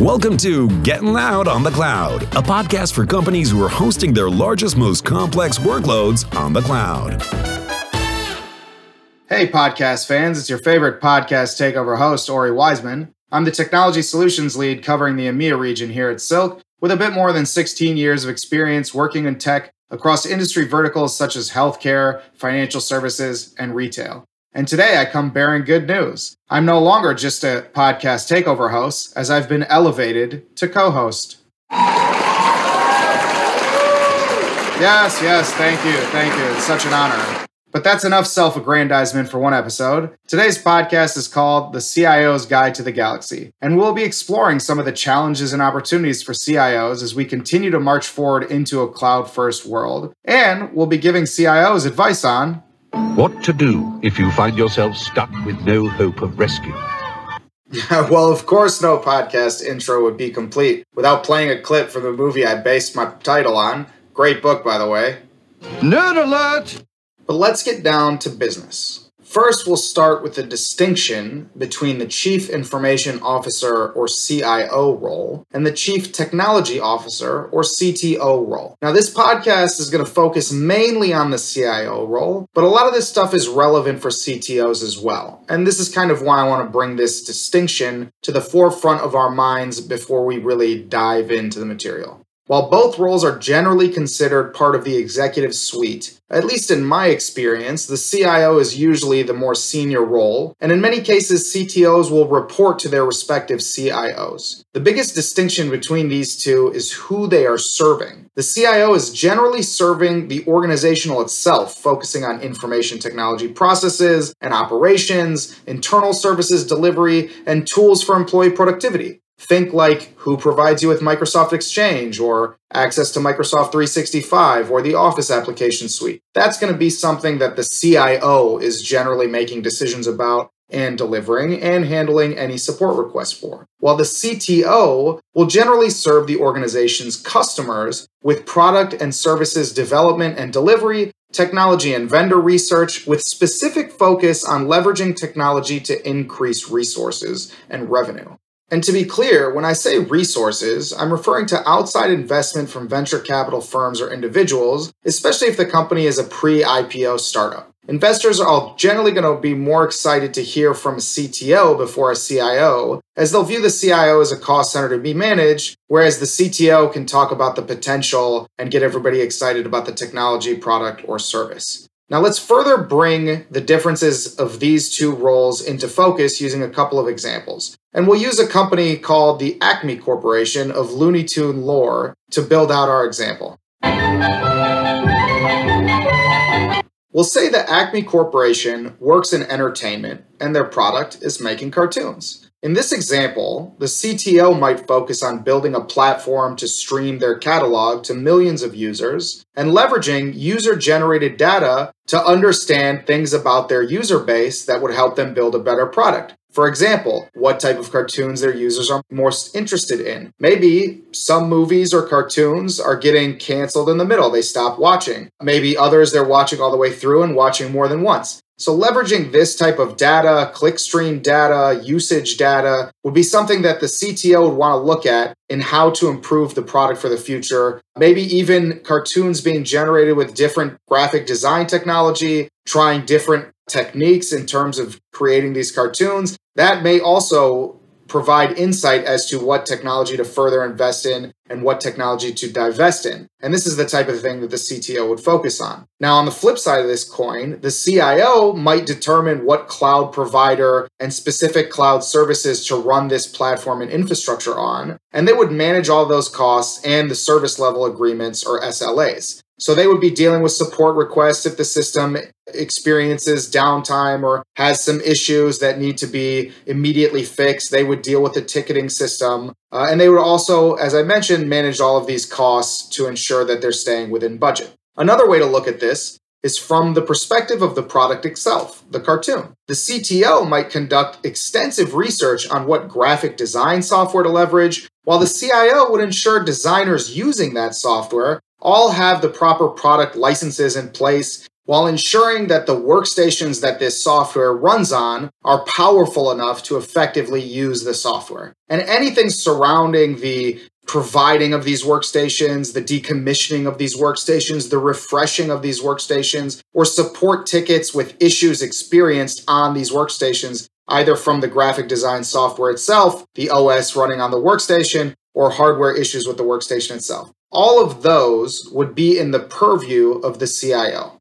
Welcome to Getting Loud on the Cloud, a podcast for companies who are hosting their largest, most complex workloads on the cloud. Hey, podcast fans, it's your favorite podcast takeover host, Ori Wiseman. I'm the technology solutions lead covering the EMEA region here at Silk, with a bit more than 16 years of experience working in tech across industry verticals such as healthcare, financial services, and retail. And today I come bearing good news. I'm no longer just a podcast takeover host, as I've been elevated to co host. Yes, yes, thank you, thank you. It's such an honor. But that's enough self aggrandizement for one episode. Today's podcast is called The CIO's Guide to the Galaxy, and we'll be exploring some of the challenges and opportunities for CIOs as we continue to march forward into a cloud first world. And we'll be giving CIOs advice on what to do if you find yourself stuck with no hope of rescue? well, of course, no podcast intro would be complete without playing a clip from the movie I based my title on. Great book, by the way. Nerd alert! But let's get down to business. First, we'll start with the distinction between the Chief Information Officer or CIO role and the Chief Technology Officer or CTO role. Now, this podcast is going to focus mainly on the CIO role, but a lot of this stuff is relevant for CTOs as well. And this is kind of why I want to bring this distinction to the forefront of our minds before we really dive into the material. While both roles are generally considered part of the executive suite, at least in my experience, the CIO is usually the more senior role, and in many cases, CTOs will report to their respective CIOs. The biggest distinction between these two is who they are serving. The CIO is generally serving the organizational itself, focusing on information technology processes and operations, internal services delivery, and tools for employee productivity. Think like who provides you with Microsoft Exchange or access to Microsoft 365 or the Office application suite. That's going to be something that the CIO is generally making decisions about and delivering and handling any support requests for. While the CTO will generally serve the organization's customers with product and services development and delivery, technology and vendor research, with specific focus on leveraging technology to increase resources and revenue. And to be clear, when I say resources, I'm referring to outside investment from venture capital firms or individuals, especially if the company is a pre IPO startup. Investors are all generally going to be more excited to hear from a CTO before a CIO, as they'll view the CIO as a cost center to be managed, whereas the CTO can talk about the potential and get everybody excited about the technology, product, or service. Now, let's further bring the differences of these two roles into focus using a couple of examples. And we'll use a company called the Acme Corporation of Looney Tune lore to build out our example. We'll say that Acme Corporation works in entertainment and their product is making cartoons. In this example, the CTO might focus on building a platform to stream their catalog to millions of users and leveraging user generated data to understand things about their user base that would help them build a better product. For example, what type of cartoons their users are most interested in. Maybe some movies or cartoons are getting canceled in the middle, they stop watching. Maybe others they're watching all the way through and watching more than once. So, leveraging this type of data, clickstream data, usage data would be something that the CTO would want to look at in how to improve the product for the future. Maybe even cartoons being generated with different graphic design technology, trying different techniques in terms of creating these cartoons. That may also provide insight as to what technology to further invest in and what technology to divest in. And this is the type of thing that the CTO would focus on. Now, on the flip side of this coin, the CIO might determine what cloud provider and specific cloud services to run this platform and infrastructure on, and they would manage all those costs and the service level agreements or SLAs. So they would be dealing with support requests if the system experiences downtime or has some issues that need to be immediately fixed. They would deal with the ticketing system. Uh, and they would also, as I mentioned, manage all of these costs to ensure that they're staying within budget. Another way to look at this is from the perspective of the product itself, the cartoon. The CTO might conduct extensive research on what graphic design software to leverage, while the CIO would ensure designers using that software all have the proper product licenses in place while ensuring that the workstations that this software runs on are powerful enough to effectively use the software. And anything surrounding the providing of these workstations, the decommissioning of these workstations, the refreshing of these workstations, or support tickets with issues experienced on these workstations, either from the graphic design software itself, the OS running on the workstation, or hardware issues with the workstation itself. All of those would be in the purview of the CIO.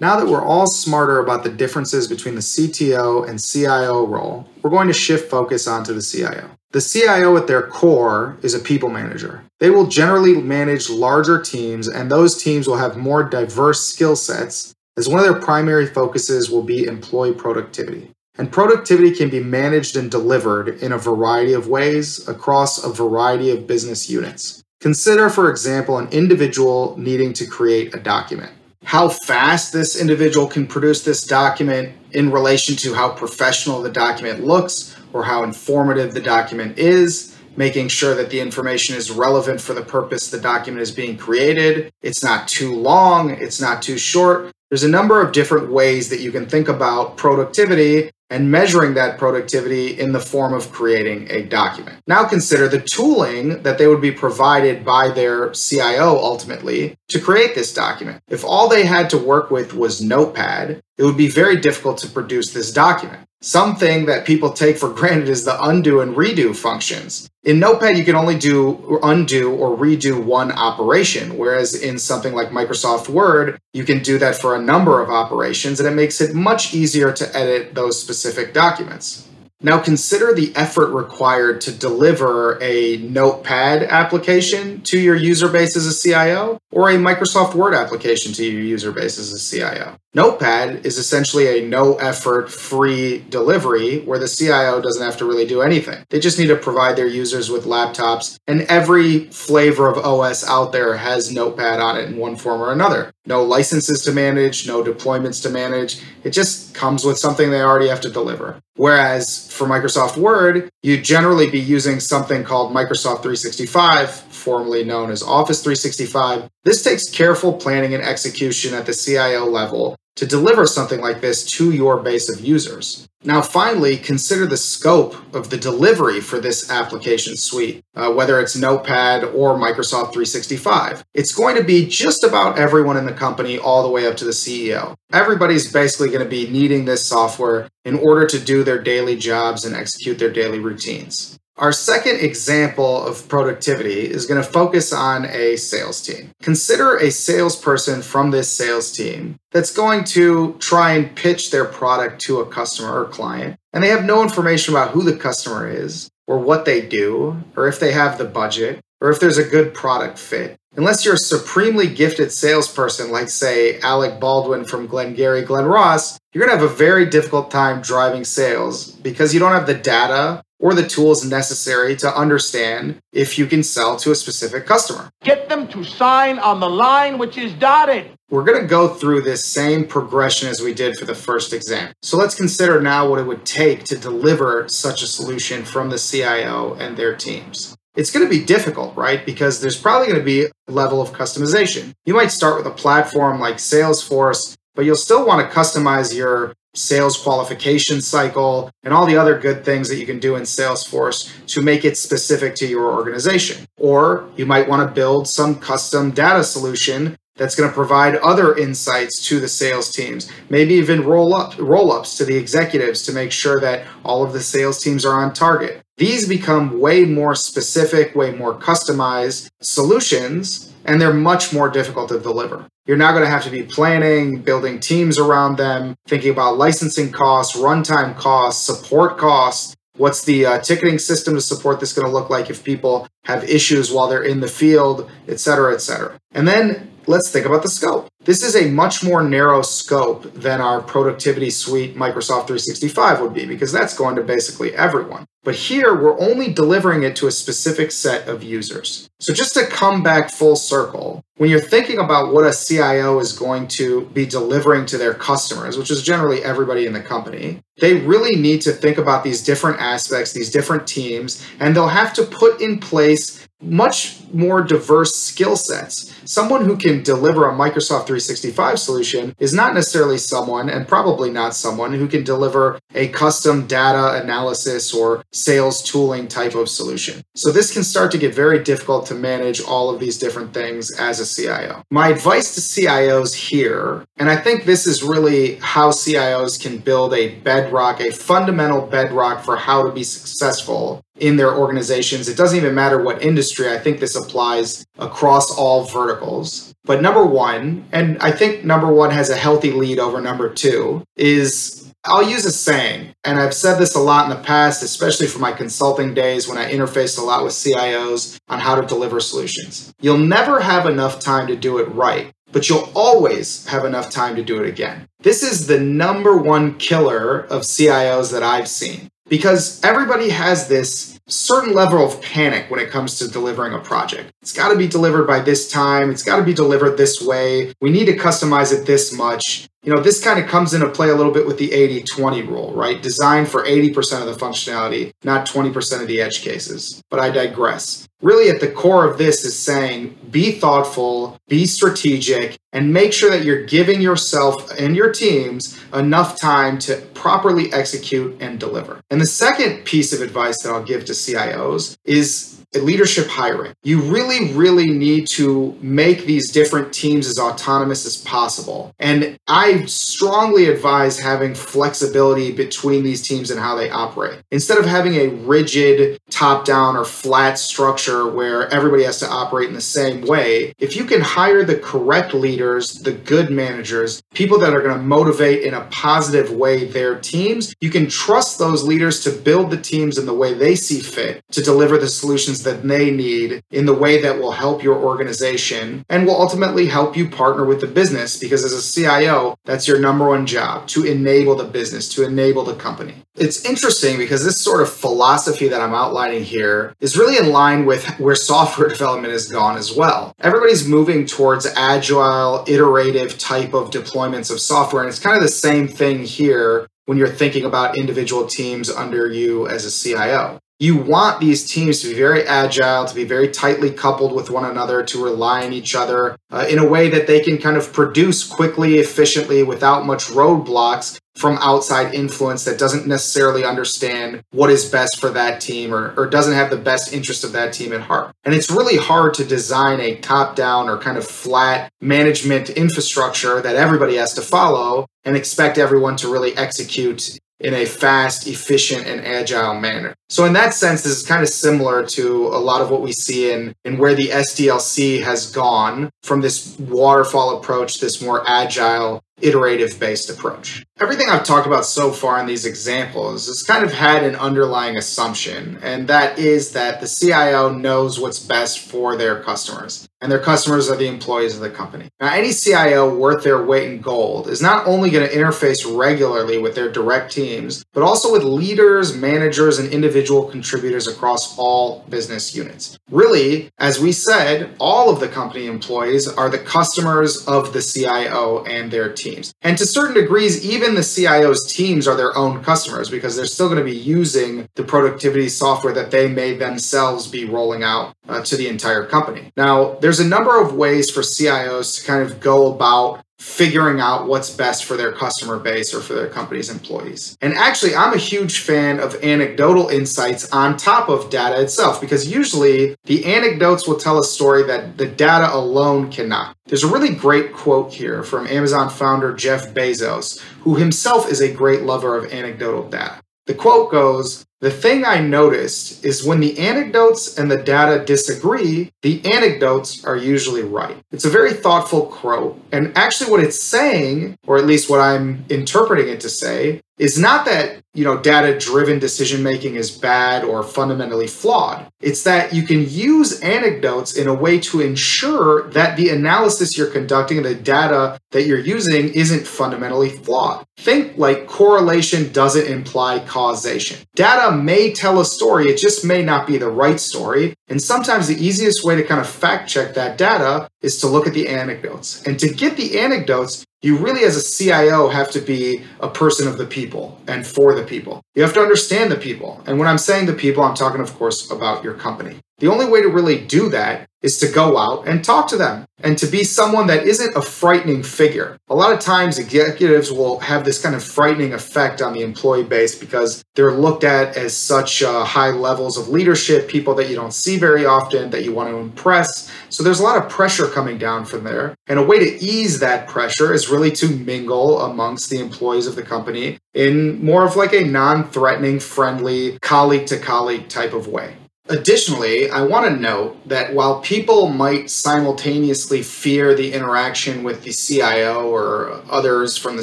Now that we're all smarter about the differences between the CTO and CIO role, we're going to shift focus onto the CIO. The CIO at their core is a people manager. They will generally manage larger teams, and those teams will have more diverse skill sets, as one of their primary focuses will be employee productivity. And productivity can be managed and delivered in a variety of ways across a variety of business units. Consider, for example, an individual needing to create a document how fast this individual can produce this document in relation to how professional the document looks or how informative the document is, making sure that the information is relevant for the purpose the document is being created. It's not too long, it's not too short. There's a number of different ways that you can think about productivity and measuring that productivity in the form of creating a document. Now consider the tooling that they would be provided by their CIO ultimately to create this document. If all they had to work with was Notepad, it would be very difficult to produce this document. Something that people take for granted is the undo and redo functions. In Notepad, you can only do undo or redo one operation, whereas in something like Microsoft Word, you can do that for a number of operations, and it makes it much easier to edit those specific documents. Now consider the effort required to deliver a Notepad application to your user base as a CIO or a Microsoft Word application to your user base as a CIO. Notepad is essentially a no effort free delivery where the CIO doesn't have to really do anything. They just need to provide their users with laptops, and every flavor of OS out there has Notepad on it in one form or another. No licenses to manage, no deployments to manage. It just comes with something they already have to deliver. Whereas for Microsoft Word, you'd generally be using something called Microsoft 365, formerly known as Office 365. This takes careful planning and execution at the CIO level to deliver something like this to your base of users. Now, finally, consider the scope of the delivery for this application suite, uh, whether it's Notepad or Microsoft 365. It's going to be just about everyone in the company, all the way up to the CEO. Everybody's basically going to be needing this software in order to do their daily jobs and execute their daily routines. Our second example of productivity is going to focus on a sales team. Consider a salesperson from this sales team that's going to try and pitch their product to a customer or client, and they have no information about who the customer is, or what they do, or if they have the budget, or if there's a good product fit. Unless you're a supremely gifted salesperson, like, say, Alec Baldwin from Glengarry Glen Ross, you're going to have a very difficult time driving sales because you don't have the data or the tools necessary to understand if you can sell to a specific customer. Get them to sign on the line which is dotted. We're going to go through this same progression as we did for the first exam. So let's consider now what it would take to deliver such a solution from the CIO and their teams. It's going to be difficult, right? Because there's probably going to be a level of customization. You might start with a platform like Salesforce, but you'll still want to customize your sales qualification cycle, and all the other good things that you can do in Salesforce to make it specific to your organization. Or you might want to build some custom data solution that's going to provide other insights to the sales teams maybe even roll up roll ups to the executives to make sure that all of the sales teams are on target these become way more specific way more customized solutions and they're much more difficult to deliver you're now going to have to be planning, building teams around them, thinking about licensing costs, runtime costs, support costs. What's the uh, ticketing system to support this going to look like if people have issues while they're in the field, et cetera, et cetera. And then let's think about the scope. This is a much more narrow scope than our productivity suite Microsoft 365 would be because that's going to basically everyone. But here we're only delivering it to a specific set of users. So just to come back full circle, when you're thinking about what a CIO is going to be delivering to their customers, which is generally everybody in the company, they really need to think about these different aspects, these different teams, and they'll have to put in place much more diverse skill sets. Someone who can deliver a Microsoft 365 solution is not necessarily someone, and probably not someone, who can deliver a custom data analysis or sales tooling type of solution. So this can start to get very difficult to manage all of these different things as a CIO. My advice to CIOs here, and I think this is really how CIOs can build a bedrock, a fundamental bedrock for how to be successful in their organizations. It doesn't even matter what industry. I think this applies across all verticals. But number one, and I think number one has a healthy lead over number two, is I'll use a saying, and I've said this a lot in the past, especially for my consulting days when I interfaced a lot with CIOs on how to deliver solutions. You'll never have enough time to do it right, but you'll always have enough time to do it again. This is the number one killer of CIOs that I've seen because everybody has this certain level of panic when it comes to delivering a project. It's got to be delivered by this time, it's got to be delivered this way. We need to customize it this much. You know, this kind of comes into play a little bit with the 80 20 rule, right? Designed for 80% of the functionality, not 20% of the edge cases. But I digress. Really, at the core of this is saying be thoughtful, be strategic, and make sure that you're giving yourself and your teams enough time to properly execute and deliver. And the second piece of advice that I'll give to CIOs is leadership hiring. You really, really need to make these different teams as autonomous as possible. And I strongly advise having flexibility between these teams and how they operate. Instead of having a rigid top down or flat structure where everybody has to operate in the same way, if you can hire the correct leaders, the good managers, people that are going to motivate in a positive way their teams, you can trust those leaders to build the teams in the way they see fit to deliver the solutions that they need in the way that will help your organization and will ultimately help you partner with the business because as a CIO, that's your number one job to enable the business, to enable the company. It's interesting because this sort of philosophy that I'm outlining here is really in line with where software development has gone as well. Everybody's moving towards agile, iterative type of deployments of software, and it's kind of the same thing here when you're thinking about individual teams under you as a CIO you want these teams to be very agile, to be very tightly coupled with one another, to rely on each other uh, in a way that they can kind of produce quickly, efficiently, without much roadblocks from outside influence that doesn't necessarily understand what is best for that team or, or doesn't have the best interest of that team at heart. And it's really hard to design a top down or kind of flat management infrastructure that everybody has to follow and expect everyone to really execute in a fast, efficient, and agile manner. So, in that sense, this is kind of similar to a lot of what we see in, in where the SDLC has gone from this waterfall approach, this more agile iterative based approach. Everything I've talked about so far in these examples has kind of had an underlying assumption, and that is that the CIO knows what's best for their customers, and their customers are the employees of the company. Now, any CIO worth their weight in gold is not only going to interface regularly with their direct teams, but also with leaders, managers, and individual contributors across all business units. Really, as we said, all of the company employees are the customers of the CIO and their teams. And to certain degrees, even the CIO's teams are their own customers because they're still going to be using the productivity software that they may themselves be rolling out uh, to the entire company. Now, there's a number of ways for CIOs to kind of go about figuring out what's best for their customer base or for their company's employees. And actually, I'm a huge fan of anecdotal insights on top of data itself because usually the anecdotes will tell a story that the data alone cannot. There's a really great quote here from Amazon founder Jeff Bezos, who himself is a great lover of anecdotal data. The quote goes, the thing I noticed is when the anecdotes and the data disagree, the anecdotes are usually right. It's a very thoughtful quote. And actually, what it's saying, or at least what I'm interpreting it to say, is not that you know data driven decision making is bad or fundamentally flawed. It's that you can use anecdotes in a way to ensure that the analysis you're conducting the data that you're using isn't fundamentally flawed. Think like correlation doesn't imply causation. Data may tell a story it just may not be the right story. And sometimes the easiest way to kind of fact check that data is to look at the anecdotes. And to get the anecdotes you really, as a CIO, have to be a person of the people and for the people. You have to understand the people. And when I'm saying the people, I'm talking, of course, about your company. The only way to really do that is to go out and talk to them and to be someone that isn't a frightening figure. A lot of times, executives will have this kind of frightening effect on the employee base because they're looked at as such uh, high levels of leadership, people that you don't see very often, that you want to impress. So there's a lot of pressure coming down from there. And a way to ease that pressure is really to mingle amongst the employees of the company in more of like a non threatening, friendly, colleague to colleague type of way. Additionally, I want to note that while people might simultaneously fear the interaction with the CIO or others from the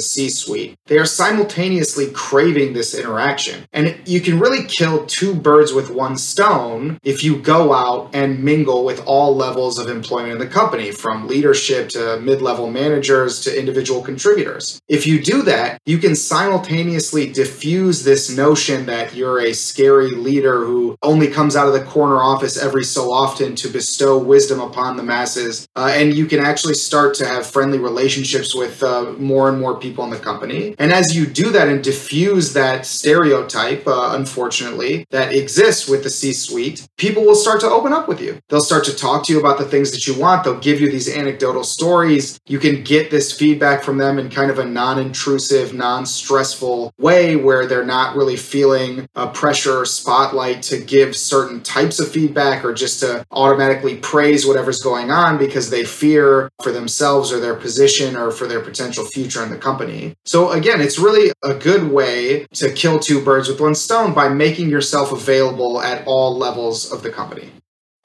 C suite, they are simultaneously craving this interaction. And you can really kill two birds with one stone if you go out and mingle with all levels of employment in the company, from leadership to mid level managers to individual contributors. If you do that, you can simultaneously diffuse this notion that you're a scary leader who only comes out of the corner office every so often to bestow wisdom upon the masses. Uh, and you can actually start to have friendly relationships with uh, more and more people in the company. And as you do that and diffuse that stereotype, uh, unfortunately, that exists with the C suite, people will start to open up with you. They'll start to talk to you about the things that you want. They'll give you these anecdotal stories. You can get this feedback from them in kind of a non intrusive, non stressful way where they're not really feeling a pressure spotlight to give certain types of feedback or just to automatically praise whatever's going on because they fear for themselves or their position or for their potential future in the company. So, again, it's really a good way to kill two birds with one stone by making yourself available at all levels of the company.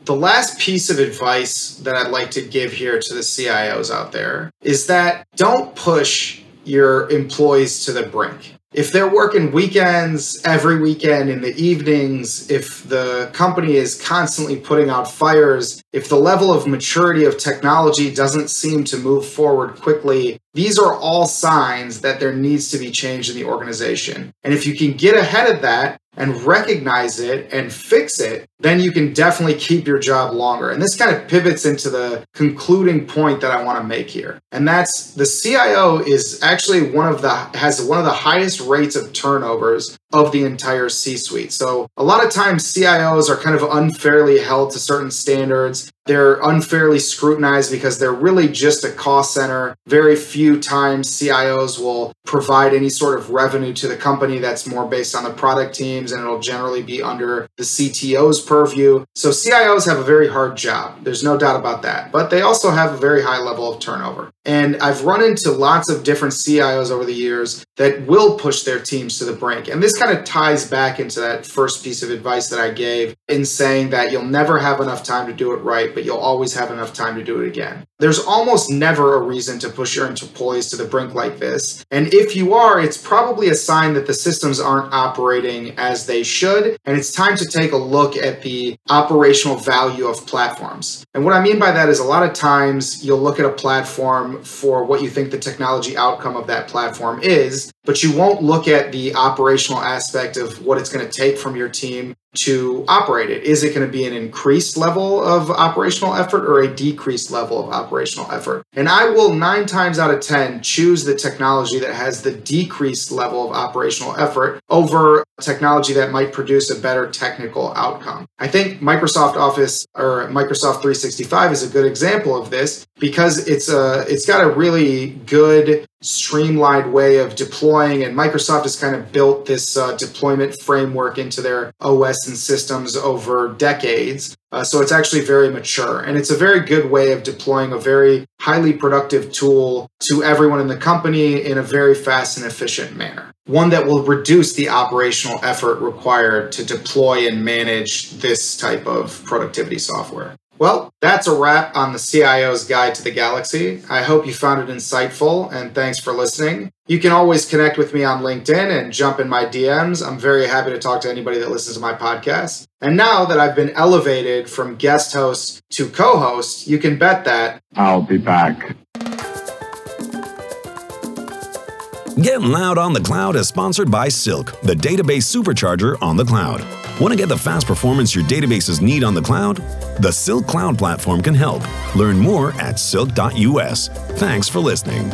The last piece of advice that I'd like to give here to the CIOs out there is that don't push your employees to the brink if they're working weekends every weekend in the evenings, if the company is constantly putting out fires, if the level of maturity of technology doesn't seem to move forward quickly, these are all signs that there needs to be change in the organization. And if you can get ahead of that and recognize it and fix it, then you can definitely keep your job longer. And this kind of pivots into the concluding point that I want to make here. And that's the CIO is actually one of the has one of the highest rates of turnovers of the entire C-suite. So a lot of times CIOs are kind of unfairly held to certain standards. They're unfairly scrutinized because they're really just a cost center. Very few times CIOs will provide any sort of revenue to the company that's more based on the product teams and it'll generally be under the CTO's purview. So CIOs have a very hard job. There's no doubt about that. But they also have a very high level of turnover. And I've run into lots of different CIOs over the years that will push their teams to the brink. And this kind of ties back into that first piece of advice that I gave in saying that you'll never have enough time to do it right, but you'll always have enough time to do it again. There's almost never a reason to push your employees to the brink like this. And if you are, it's probably a sign that the systems aren't operating as they should. And it's time to take a look at the operational value of platforms. And what I mean by that is a lot of times you'll look at a platform for what you think the technology outcome of that platform is, but you won't look at the operational aspect of what it's going to take from your team to operate it? Is it going to be an increased level of operational effort or a decreased level of operational effort? And I will nine times out of 10 choose the technology that has the decreased level of operational effort over technology that might produce a better technical outcome. I think Microsoft Office or Microsoft 365 is a good example of this because it's a it's got a really good streamlined way of deploying and Microsoft has kind of built this uh, deployment framework into their OS and systems over decades uh, so it's actually very mature and it's a very good way of deploying a very highly productive tool to everyone in the company in a very fast and efficient manner. One that will reduce the operational effort required to deploy and manage this type of productivity software. Well, that's a wrap on the CIO's Guide to the Galaxy. I hope you found it insightful and thanks for listening. You can always connect with me on LinkedIn and jump in my DMs. I'm very happy to talk to anybody that listens to my podcast. And now that I've been elevated from guest host to co host, you can bet that I'll be back. Get Loud on the Cloud is sponsored by Silk, the database supercharger on the cloud. Want to get the fast performance your databases need on the cloud? The Silk Cloud platform can help. Learn more at silk.us. Thanks for listening.